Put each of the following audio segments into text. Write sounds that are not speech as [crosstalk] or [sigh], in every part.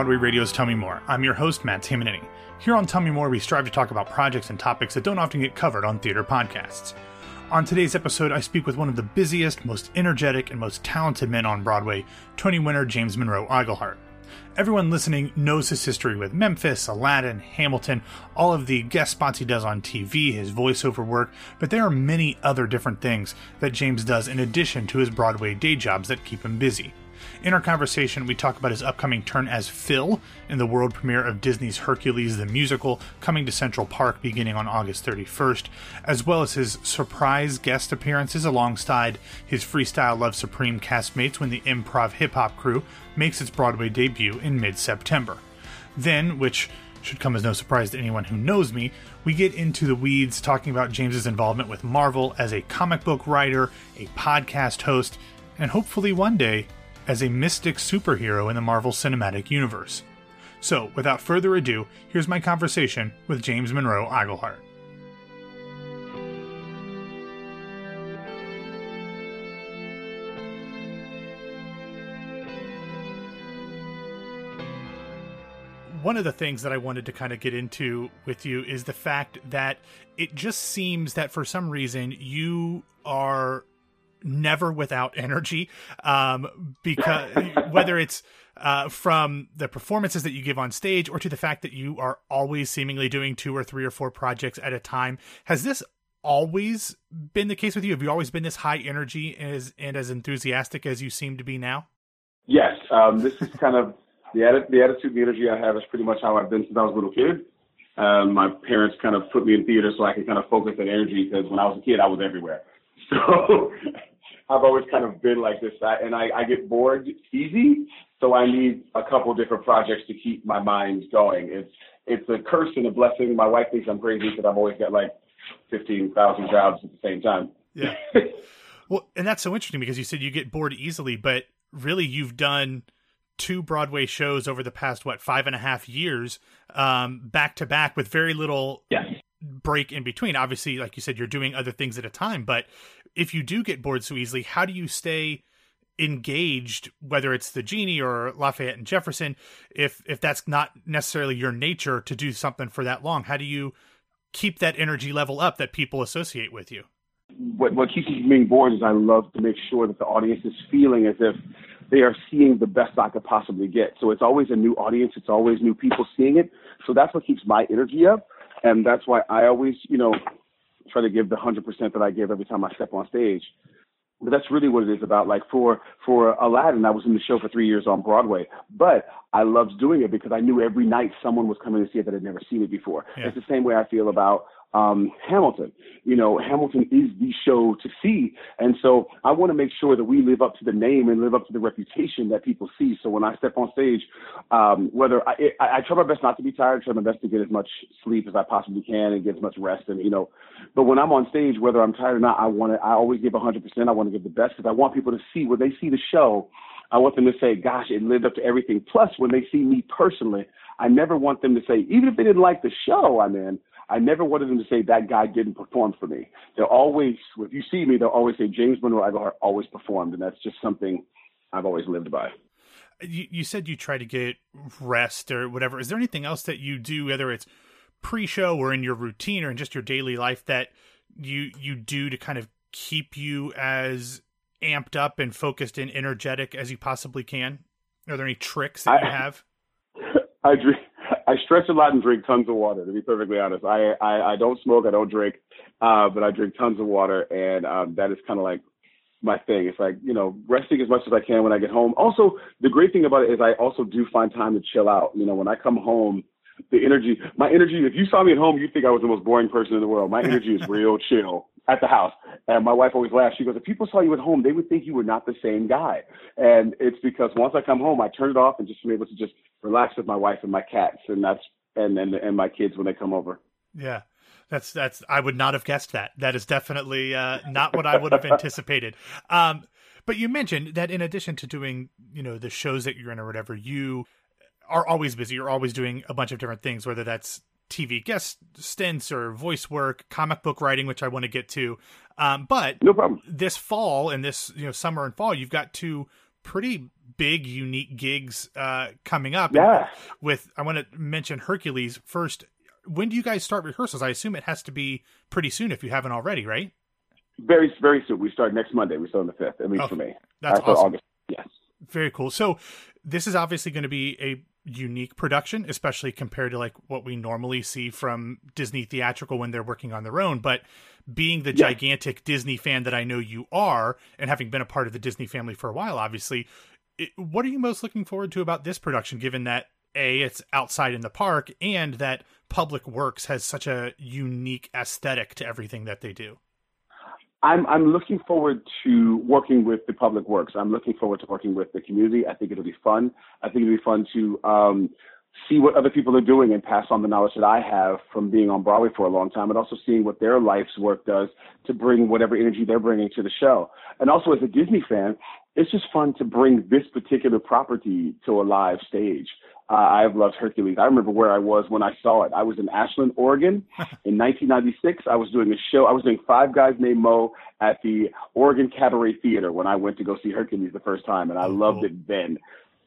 Broadway Radio's Tell Me More. I'm your host, Matt Tamanini. Here on Tell Me More, we strive to talk about projects and topics that don't often get covered on theater podcasts. On today's episode, I speak with one of the busiest, most energetic, and most talented men on Broadway, Tony winner James Monroe Iglehart. Everyone listening knows his history with Memphis, Aladdin, Hamilton, all of the guest spots he does on TV, his voiceover work, but there are many other different things that James does in addition to his Broadway day jobs that keep him busy. In our conversation, we talk about his upcoming turn as Phil in the world premiere of Disney's Hercules the Musical, coming to Central Park beginning on August 31st, as well as his surprise guest appearances alongside his Freestyle Love Supreme castmates when the improv hip hop crew makes its Broadway debut in mid September. Then, which should come as no surprise to anyone who knows me, we get into the weeds talking about James's involvement with Marvel as a comic book writer, a podcast host, and hopefully one day as a mystic superhero in the Marvel Cinematic Universe. So, without further ado, here's my conversation with James Monroe Iglehart. One of the things that I wanted to kind of get into with you is the fact that it just seems that for some reason you are never without energy um, because whether it's uh, from the performances that you give on stage or to the fact that you are always seemingly doing two or three or four projects at a time has this always been the case with you? Have you always been this high energy and as, and as enthusiastic as you seem to be now? Yes um, this is kind of the, the attitude the energy i have is pretty much how i've been since i was a little kid. Um, my parents kind of put me in theater so i could kind of focus that energy because when i was a kid i was everywhere. [laughs] So I've always kind of been like this, I, and I, I get bored easy, so I need a couple different projects to keep my mind going. It's it's a curse and a blessing. My wife thinks I'm crazy because I've always got like fifteen thousand jobs at the same time. Yeah. [laughs] well, and that's so interesting because you said you get bored easily, but really you've done two Broadway shows over the past what five and a half years, um, back to back with very little yes break in between. Obviously, like you said, you're doing other things at a time, but if you do get bored so easily, how do you stay engaged, whether it's the genie or Lafayette and Jefferson, if if that's not necessarily your nature to do something for that long? How do you keep that energy level up that people associate with you? What what keeps me from being bored is I love to make sure that the audience is feeling as if they are seeing the best I could possibly get. So it's always a new audience, it's always new people seeing it. So that's what keeps my energy up. And that's why I always, you know, try to give the 100% that I give every time I step on stage. But that's really what it is about. Like for for Aladdin, I was in the show for three years on Broadway, but I loved doing it because I knew every night someone was coming to see it that had never seen it before. Yeah. It's the same way I feel about um, Hamilton. You know, Hamilton is the show to see. And so I want to make sure that we live up to the name and live up to the reputation that people see. So when I step on stage, um, whether I, I, I try my best not to be tired, try my best to get as much sleep as I possibly can and get as much rest. And, you know, but when I'm on stage, whether I'm tired or not, I want to, I always give 100%. I want to give the best because I want people to see when they see the show. I want them to say, gosh, it lived up to everything. Plus, when they see me personally, I never want them to say, even if they didn't like the show I'm in, I never wanted them to say that guy didn't perform for me. They'll always, if you see me, they'll always say James Monroe Iglehart always performed, and that's just something I've always lived by. You, you said you try to get rest or whatever. Is there anything else that you do, whether it's pre-show or in your routine or in just your daily life, that you you do to kind of keep you as amped up and focused and energetic as you possibly can? Are there any tricks that I, you have? [laughs] I drink. I stretch a lot and drink tons of water. To be perfectly honest, I I, I don't smoke, I don't drink, uh, but I drink tons of water, and um, that is kind of like my thing. It's like you know resting as much as I can when I get home. Also, the great thing about it is I also do find time to chill out. You know, when I come home, the energy, my energy. If you saw me at home, you'd think I was the most boring person in the world. My energy is real chill at the house. And my wife always laughs. She goes, if people saw you at home, they would think you were not the same guy. And it's because once I come home, I turn it off and just be able to just relax with my wife and my cats, and that's and and and my kids when they come over. Yeah. That's that's I would not have guessed that. That is definitely uh, not what I would have anticipated. [laughs] Um, but you mentioned that in addition to doing, you know, the shows that you're in or whatever, you are always busy. You're always doing a bunch of different things, whether that's TV guest stints or voice work, comic book writing, which I want to get to. Um, but no problem. This fall and this you know summer and fall, you've got two pretty big, unique gigs uh, coming up. Yeah. With I want to mention Hercules first. When do you guys start rehearsals? I assume it has to be pretty soon if you haven't already, right? Very, very soon. We start next Monday. We start on the fifth, at least oh, for me. That's awesome. August. Yes. Very cool. So this is obviously going to be a unique production, especially compared to like what we normally see from Disney theatrical when they're working on their own. But being the gigantic Disney fan that I know you are, and having been a part of the Disney family for a while, obviously, it, what are you most looking forward to about this production? Given that a it's outside in the park, and that Public Works has such a unique aesthetic to everything that they do. I'm I'm looking forward to working with the public works. I'm looking forward to working with the community. I think it'll be fun. I think it'll be fun to um, see what other people are doing and pass on the knowledge that I have from being on Broadway for a long time, and also seeing what their life's work does to bring whatever energy they're bringing to the show. And also, as a Disney fan, it's just fun to bring this particular property to a live stage. Uh, I've loved Hercules. I remember where I was when I saw it. I was in Ashland, Oregon [laughs] in 1996. I was doing a show. I was doing Five Guys Named Mo at the Oregon Cabaret Theater when I went to go see Hercules the first time, and I loved it then.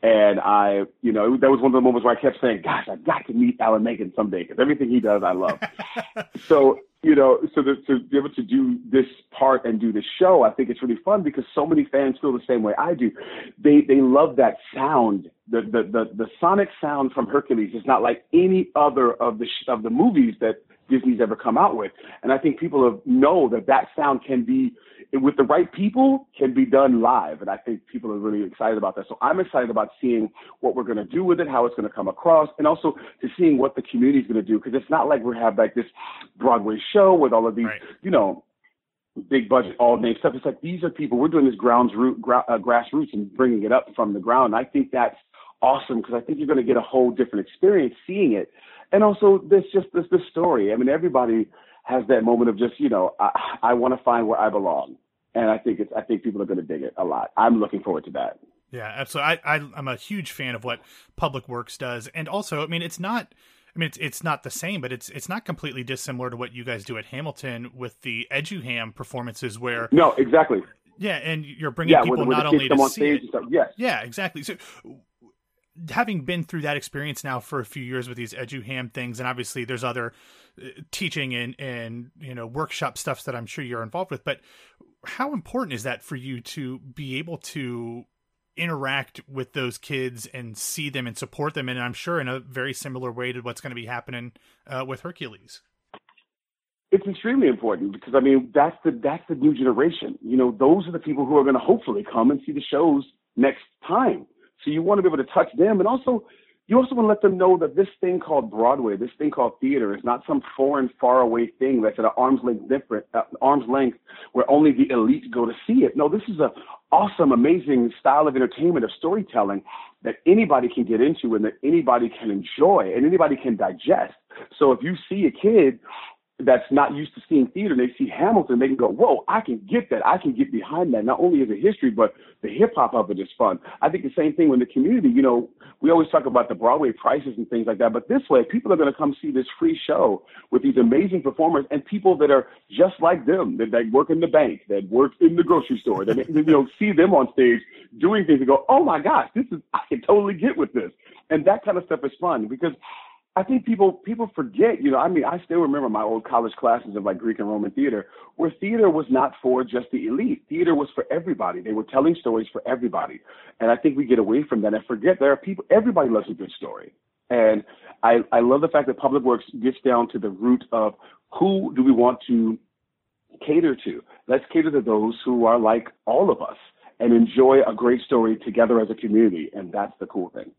And I, you know, that was one of the moments where I kept saying, "Gosh, I've got to meet Alan Menken someday because everything he does, I love." [laughs] so, you know, so the, to be able to do this part and do this show, I think it's really fun because so many fans feel the same way I do. They they love that sound. The the the, the sonic sound from Hercules is not like any other of the sh- of the movies that Disney's ever come out with. And I think people have, know that that sound can be, with the right people, can be done live. And I think people are really excited about that. So I'm excited about seeing what we're going to do with it, how it's going to come across, and also to seeing what the community is going to do. Because it's not like we have like this Broadway show with all of these, right. you know, big budget all name stuff. It's like these are people. We're doing this grounds root, gra- uh, grassroots and bringing it up from the ground. I think that's awesome because I think you're going to get a whole different experience seeing it and also this just this this story. I mean, everybody has that moment of just you know I, I want to find where I belong, and I think it's I think people are going to dig it a lot. I'm looking forward to that. Yeah, absolutely. I, I I'm a huge fan of what Public Works does, and also I mean it's not. I mean, it's it's not the same, but it's it's not completely dissimilar to what you guys do at Hamilton with the Eduham performances, where no, exactly. Yeah, and you're bringing yeah, people not only to see it. Yes. Yeah, exactly. So, having been through that experience now for a few years with these eduham things and obviously there's other uh, teaching and and you know workshop stuffs that i'm sure you're involved with but how important is that for you to be able to interact with those kids and see them and support them and i'm sure in a very similar way to what's going to be happening uh, with hercules it's extremely important because I mean that's the that's the new generation. You know, those are the people who are going to hopefully come and see the shows next time. So you want to be able to touch them, and also you also want to let them know that this thing called Broadway, this thing called theater, is not some foreign, faraway thing that's at an arm's length different, uh, arm's length where only the elite go to see it. No, this is a awesome, amazing style of entertainment of storytelling that anybody can get into and that anybody can enjoy and anybody can digest. So if you see a kid that's not used to seeing theater, they see Hamilton, they can go, whoa, I can get that. I can get behind that. Not only is it history, but the hip hop of it is fun. I think the same thing with the community. You know, we always talk about the Broadway prices and things like that, but this way, people are going to come see this free show with these amazing performers and people that are just like them, that, that work in the bank, that work in the grocery store, that, you know, see them on stage doing things and go, oh my gosh, this is, I can totally get with this. And that kind of stuff is fun because I think people people forget, you know, I mean, I still remember my old college classes of like Greek and Roman theater, where theater was not for just the elite. Theater was for everybody. They were telling stories for everybody. And I think we get away from that and forget there are people everybody loves a good story. And I, I love the fact that Public Works gets down to the root of who do we want to cater to? Let's cater to those who are like all of us and enjoy a great story together as a community. And that's the cool thing.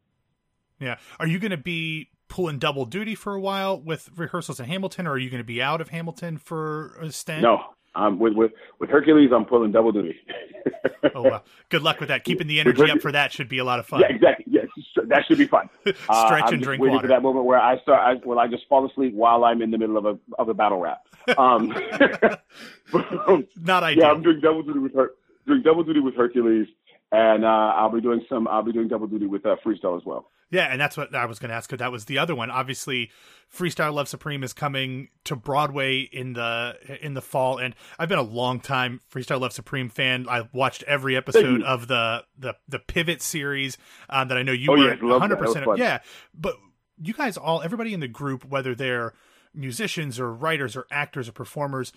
Yeah. Are you going to be pulling double duty for a while with rehearsals in Hamilton, or are you going to be out of Hamilton for a stint? No, um, with with with Hercules, I'm pulling double duty. oh, well, good luck with that. Keeping the energy up for that should be a lot of fun. Yeah, exactly. Yes, that should be fun. [laughs] Stretch uh, and drink waiting water. for that moment where I start. I, well, I just fall asleep while I'm in the middle of a of a battle rap. Um, [laughs] [laughs] Not ideal. Yeah, I'm doing double duty with her. Doing double duty with Hercules, and uh, I'll be doing some. I'll be doing double duty with uh, freestyle as well. Yeah, and that's what I was going to ask. That was the other one. Obviously, Freestyle Love Supreme is coming to Broadway in the in the fall, and I've been a long time Freestyle Love Supreme fan. I watched every episode of the the the Pivot series um, that I know you oh, were one hundred percent. Yeah, but you guys all, everybody in the group, whether they're musicians or writers or actors or performers,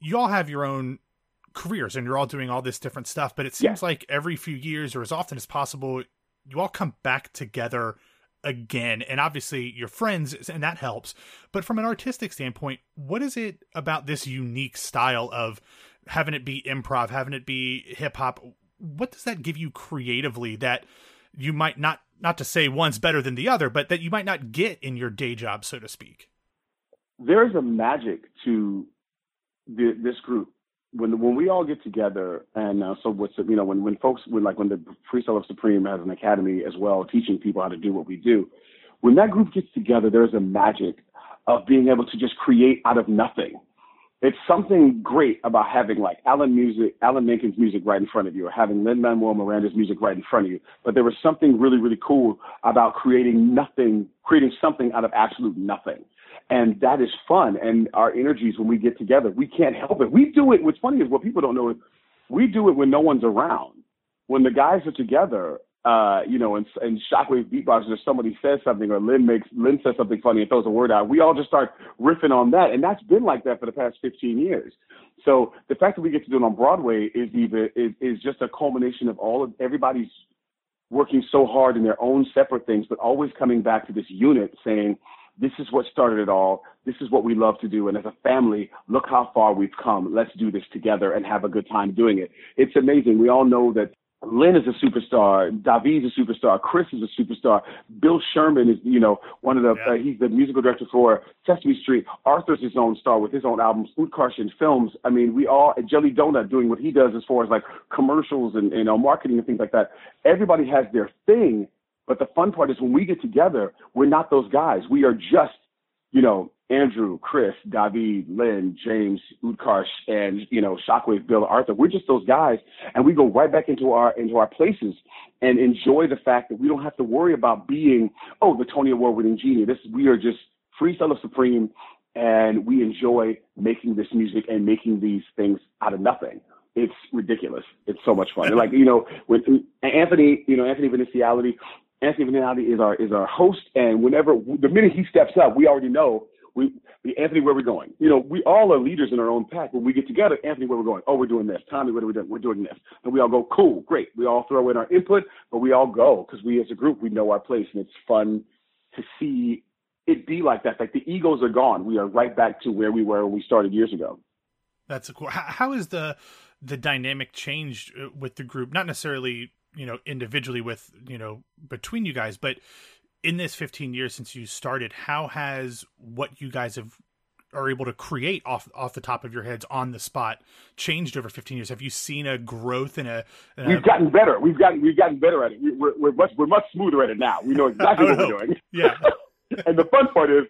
you all have your own careers and you're all doing all this different stuff. But it seems yeah. like every few years or as often as possible, you all come back together again and obviously you're friends and that helps. But from an artistic standpoint what is it about this unique style of having it be improv having it be hip hop what does that give you creatively that you might not not to say one's better than the other but that you might not get in your day job so to speak? There's a magic to the, this group when when we all get together, and uh, so what's you know when when folks when like when the Freestyle Love Supreme has an academy as well, teaching people how to do what we do. When that group gets together, there's a magic of being able to just create out of nothing. It's something great about having like Alan music, Alan Menken's music right in front of you, or having Lin Manuel Miranda's music right in front of you. But there was something really, really cool about creating nothing, creating something out of absolute nothing and that is fun. And our energies when we get together, we can't help it. We do it. What's funny is what people don't know is we do it when no one's around. When the guys are together, uh, you know, and, and Shockwave beatboxes, or somebody says something, or Lin makes Lin says something funny and throws a word out, we all just start riffing on that, and that's been like that for the past 15 years. So the fact that we get to do it on Broadway is even is, is just a culmination of all of everybody's working so hard in their own separate things, but always coming back to this unit, saying, this is what started it all. This is what we love to do. And as a family, look how far we've come. Let's do this together and have a good time doing it. It's amazing. We all know that Lin is a superstar. David's a superstar. Chris is a superstar. Bill Sherman is, you know, one of the, yeah. uh, he's the musical director for Sesame Street. Arthur's his own star with his own albums. Utkarsh in films. I mean, we all, Jelly Donut doing what he does as far as like commercials and, you know, marketing and things like that. Everybody has their thing. But the fun part is when we get together, we're not those guys. We are just, you know, Andrew, Chris, David, Lin, James, Utkarsh, and you know, Shockwave, Bill, Arthur. We're just those guys, and we go right back into our into our places and enjoy the fact that we don't have to worry about being, oh, the Tony Award winning genie. This we are just Freestyle Love Supreme, and we enjoy making this music and making these things out of nothing. It's ridiculous. It's so much fun. And like you know, with Anthony, you know, Anthony Veneziale, Anthony Veneziale is our is our host, and whenever the minute he steps up, we already know we Anthony where we're going. You know, we all are leaders in our own pack. When we get together, Anthony where we're going. Oh, we're doing this. Tommy, what are we doing? We're doing this, and we all go cool, great. We all throw in our input, but we all go because we as a group we know our place, and it's fun to see it be like that. Like the egos are gone. We are right back to where we were when we started years ago. That's a cool. How is the the dynamic changed uh, with the group? Not necessarily you know individually with you know between you guys but in this 15 years since you started how has what you guys have are able to create off off the top of your heads on the spot changed over 15 years? Have you seen a growth in a, in we've gotten better. We've gotten we've gotten better at it. We're, we're much we're much smoother at it now. We know exactly [laughs] what hope. we're doing. Yeah. [laughs] And the fun part is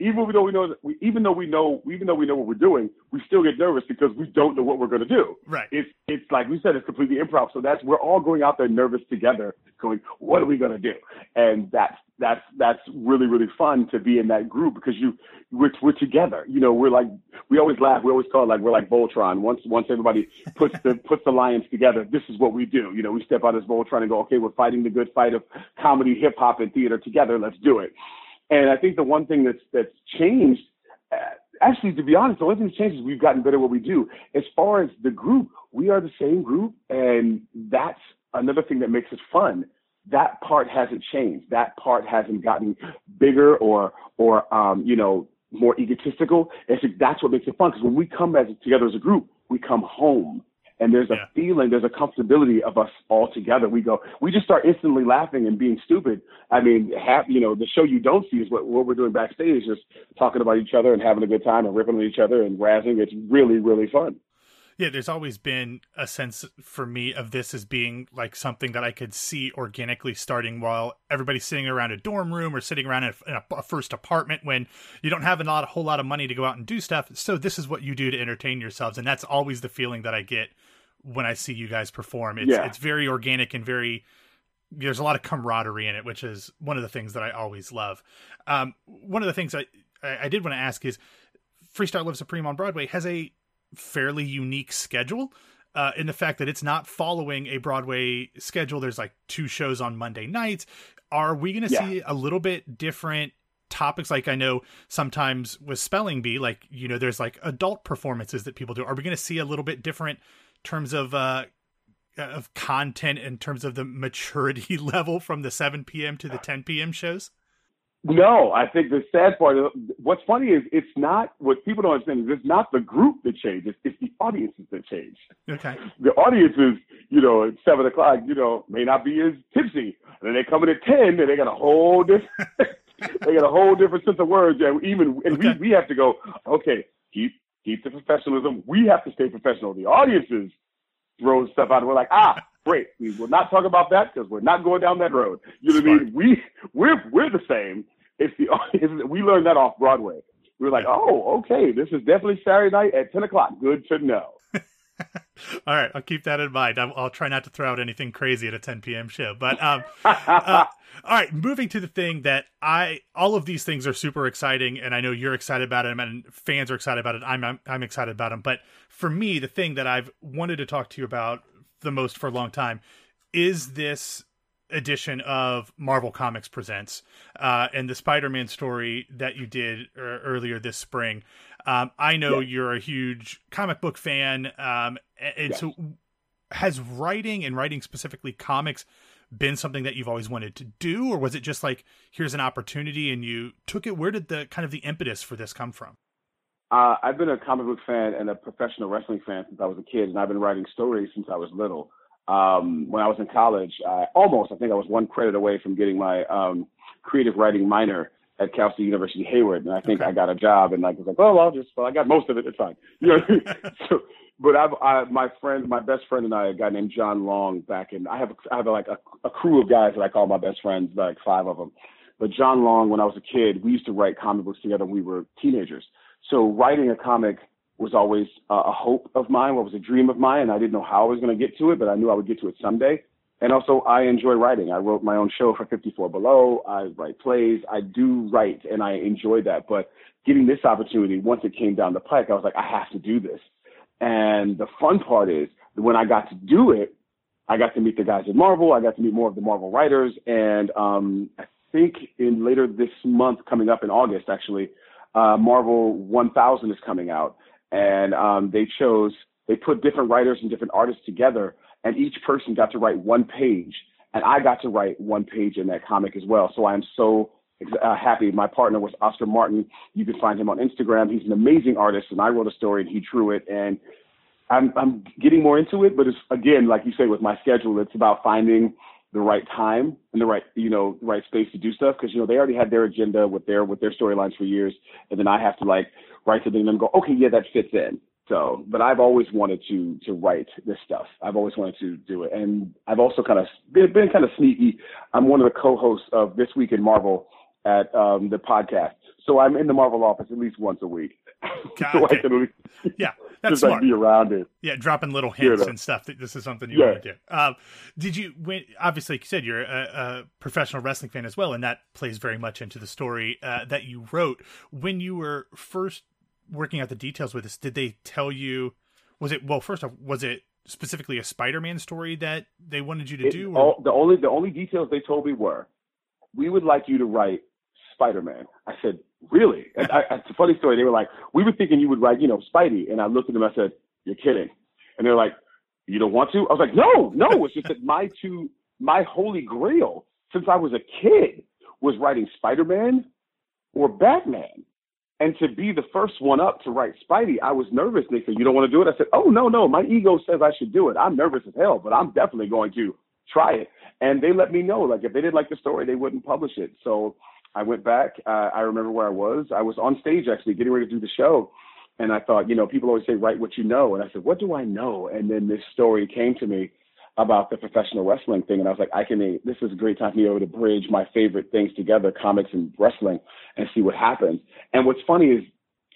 even though we know we, even though we know even though we know what we're doing, we still get nervous because we don't know what we're going to do. Right. It's it's like we said, it's completely improv. So that's we're all going out there nervous together, going, what are we going to do? And that's that's that's really really fun to be in that group because you we're we're together. You know, we're like we always laugh. We always call it like we're like Voltron. Once once everybody [laughs] puts the puts the lions together, this is what we do. You know, we step out as Voltron and go, okay, we're fighting the good fight of comedy, hip hop, and theater together. Let's do it. And I think the one thing that's that's changed, uh, actually, to be honest, the only thing that's changed is we've gotten better at what we do. As far as the group, we are the same group, and that's another thing that makes it fun. That part hasn't changed. That part hasn't gotten bigger or or um, you know more egotistical. It's, that's what makes it fun because when we come as, together as a group, we come home and there's a yeah. feeling, there's a comfortability of us all together. We go, we just start instantly laughing and being stupid. I mean, half, you know, the show you don't see is what, what we're doing backstage, just talking about each other and having a good time and ripping on each other and razzing. It's really, really fun. Yeah, there's always been a sense for me of this as being like something that I could see organically starting while everybody's sitting around a dorm room or sitting around in a, a, first apartment when you don't have a lot, a whole lot of money to go out and do stuff. So this is what you do to entertain yourselves, and that's always the feeling that I get when I see you guys perform. It's yeah. it's very organic and very there's a lot of camaraderie in it, which is one of the things that I always love. Um, one of the things I, I did want to ask is Freestyle Love Supreme on Broadway has a fairly unique schedule uh, in the fact that it's not following a Broadway schedule. There's like two shows on Monday nights. Are we going to yeah. see a little bit different topics? Like I know sometimes with Spelling Bee, like you know, there's like adult performances that people do. Are we going to see a little bit different terms of uh, of content in terms of the maturity [laughs] level from the 7 p.m. to the 10 p.m. shows? No, I think the sad part. What's funny is it's not what people don't understand. Is it's not the group that changes, It's, it's the audiences that change. Okay. The audiences, you know, at seven o'clock, you know, may not be as tipsy, and then they come in at ten, and they got a whole different. [laughs] they got a whole different sense of words. And even and okay. we we have to go. Okay, keep keep the professionalism. We have to stay professional. The audiences throw stuff out. And we're like, ah, great. We will not talk about that because we're not going down that road. You know what I mean? We we're we're the same. It's the it's, we learned that off Broadway. We were like, oh, okay, this is definitely Saturday night at ten o'clock. Good to know. [laughs] all right, I'll keep that in mind. I'll, I'll, try not to throw out anything crazy at a 10 p.m. show. But um, [laughs] uh, all right, moving to the thing that I all of these things are super exciting, and I know you're excited about it, and fans are excited about it. I'm I'm, I'm excited about them. But for me, the thing that I've wanted to talk to you about the most for a long time is this edition of Marvel Comics Presents uh, and the Spider-Man story that you did er, earlier this spring. Um, I know yeah. you're a huge comic book fan, um, and, so has writing and writing specifically comics been something that you've always wanted to do, or was it just like here's an opportunity and you took it? Where did the kind of the impetus for this come from? Uh, I've been a comic book fan and a professional wrestling fan since I was a kid, and I've been writing stories since I was little. Um, when I was in college, I almost, I think I was one credit away from getting my um, creative writing minor at Cal State University Hayward, and I think okay. I got a job, and like was like, oh, well, I'll just, well, I got most of it, it's fine, [laughs] you know. [laughs] so, but I've, I, my friend, my best friend, and I, a guy named John Long, back in, I have, I have like a, a crew of guys that I call my best friends, like five of them. But John Long, when I was a kid, we used to write comic books together when we were teenagers. So writing a comic was always a hope of mine, what was a dream of mine, and I didn't know how I was going to get to it, but I knew I would get to it someday. And also, I enjoy writing. I wrote my own show for 54 Below. I write plays. I do write, and I enjoy that. But getting this opportunity, once it came down the pike, I was like, I have to do this. And the fun part is when I got to do it, I got to meet the guys at Marvel. I got to meet more of the Marvel writers, and um, I think in later this month, coming up in August, actually, uh, Marvel 1000 is coming out, and um, they chose they put different writers and different artists together, and each person got to write one page, and I got to write one page in that comic as well. So I'm so uh, happy. My partner was Oscar Martin. You can find him on Instagram. He's an amazing artist, and I wrote a story and he drew it. And I'm I'm getting more into it, but it's again, like you say, with my schedule, it's about finding the right time and the right you know right space to do stuff because you know they already had their agenda with their with their storylines for years and then i have to like write something and then go okay yeah that fits in so but i've always wanted to to write this stuff i've always wanted to do it and i've also kind of been, been kind of sneaky i'm one of the co-hosts of this week in marvel at um, the podcast so i'm in the marvel office at least once a week [laughs] so I can yeah, that's just smart. Like be around it. Yeah, dropping little hints and stuff that this is something you yeah. want to do. Um, did you? When obviously, like you said you're a, a, professional wrestling fan as well, and that plays very much into the story uh, that you wrote when you were first working out the details with this. Did they tell you? Was it well? First off, was it specifically a Spider-Man story that they wanted you to it, do? All, the only the only details they told me were, we would like you to write Spider-Man. I said, really? And I, it's a funny story. They were like, we were thinking you would write, you know, Spidey. And I looked at them. I said, you're kidding. And they're like, you don't want to? I was like, no, no. It's just that my two, my holy grail since I was a kid was writing Spider-Man or Batman. And to be the first one up to write Spidey, I was nervous. They said, You don't want to do it? I said, Oh, no, no. My ego says I should do it. I'm nervous as hell, but I'm definitely going to try it. And they let me know, like, if they didn't like the story, they wouldn't publish it. So I went back. Uh, I remember where I was. I was on stage actually getting ready to do the show. And I thought, you know, people always say, write what you know. And I said, what do I know? And then this story came to me about the professional wrestling thing. And I was like, I can, this is a great time for me to be able to bridge my favorite things together, comics and wrestling, and see what happens. And what's funny is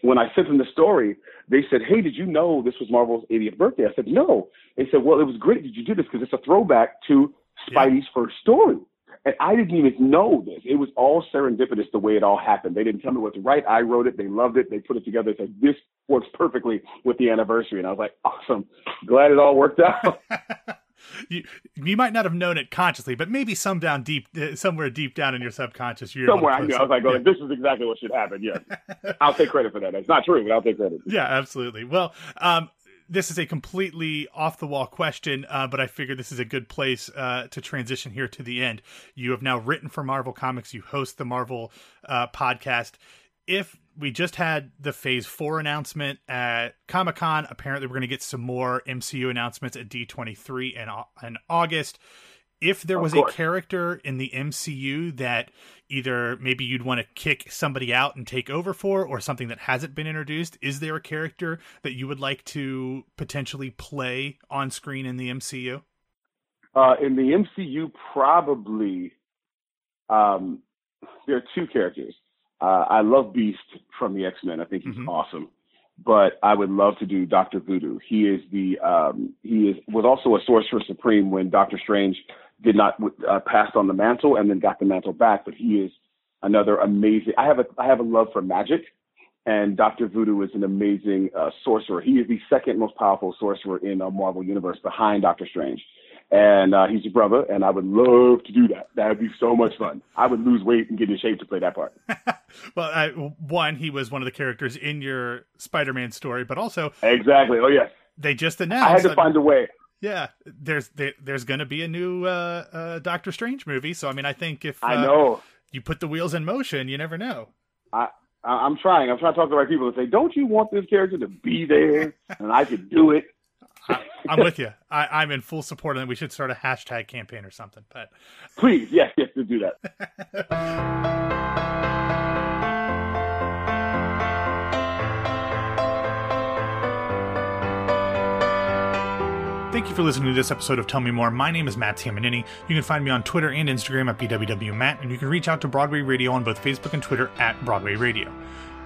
when I sent them the story, they said, Hey, did you know this was Marvel's 80th birthday? I said, No. They said, Well, it was great. Did you do this? Because it's a throwback to Spidey's yeah. first story. And I didn't even know this. It was all serendipitous the way it all happened. They didn't tell me what to write. I wrote it. They loved it. They put it together. They said, this works perfectly with the anniversary. And I was like, awesome. Glad it all worked out. [laughs] you you might not have known it consciously, but maybe some down deep, uh, somewhere deep down in your subconscious, you're somewhere I knew. I was like, yeah. this is exactly what should happen. Yeah, [laughs] I'll take credit for that. It's not true, but I'll take credit. Yeah, absolutely. Well, um, this is a completely off the wall question, uh, but I figure this is a good place uh, to transition here to the end. You have now written for Marvel Comics. You host the Marvel uh, podcast. If we just had the Phase Four announcement at Comic Con, apparently we're going to get some more MCU announcements at D twenty three in in August. If there was a character in the MCU that either maybe you'd want to kick somebody out and take over for, or something that hasn't been introduced? Is there a character that you would like to potentially play on screen in the MCU? Uh, in the MCU, probably um, there are two characters. Uh, I love Beast from the X Men. I think he's mm-hmm. awesome. But I would love to do Doctor Voodoo. He is the um, he is was also a Sorcerer Supreme when Doctor Strange did not uh, pass on the mantle and then got the mantle back. But he is another amazing. I have a I have a love for magic, and Doctor Voodoo is an amazing uh, sorcerer. He is the second most powerful sorcerer in the Marvel universe, behind Doctor Strange. And uh, he's your brother, and I would love to do that. That would be so much fun. I would lose weight and get in shape to play that part. [laughs] well, I, one, he was one of the characters in your Spider-Man story, but also exactly. Oh yes, they just announced. I had to find a way. Yeah, there's there, there's going to be a new uh, uh, Doctor Strange movie, so I mean, I think if uh, I know you put the wheels in motion, you never know. I I'm trying. I'm trying to talk to the right people and say, don't you want this character to be there [laughs] and I could do it? I, am with you. I, am in full support and. We should start a hashtag campaign or something. But [laughs] please, yes, yes, to do that. [laughs] Thank you for listening to this episode of Tell Me More. My name is Matt Tamanini. You can find me on Twitter and Instagram at BWWMatt, and you can reach out to Broadway Radio on both Facebook and Twitter at Broadway Radio.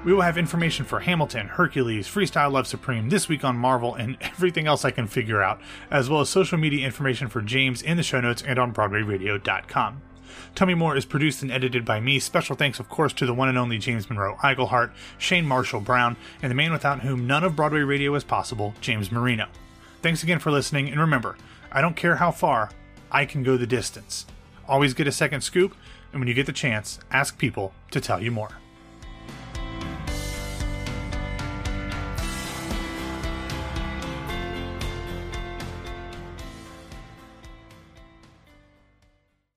We will have information for Hamilton, Hercules, Freestyle Love Supreme, This Week on Marvel, and [laughs] everything else I can figure out, as well as social media information for James in the show notes and on BroadwayRadio.com. Tell Me More is produced and edited by me. Special thanks, of course, to the one and only James Monroe Iglehart, Shane Marshall Brown, and the man without whom none of Broadway Radio is possible, James Marino. Thanks again for listening, and remember, I don't care how far, I can go the distance. Always get a second scoop, and when you get the chance, ask people to tell you more.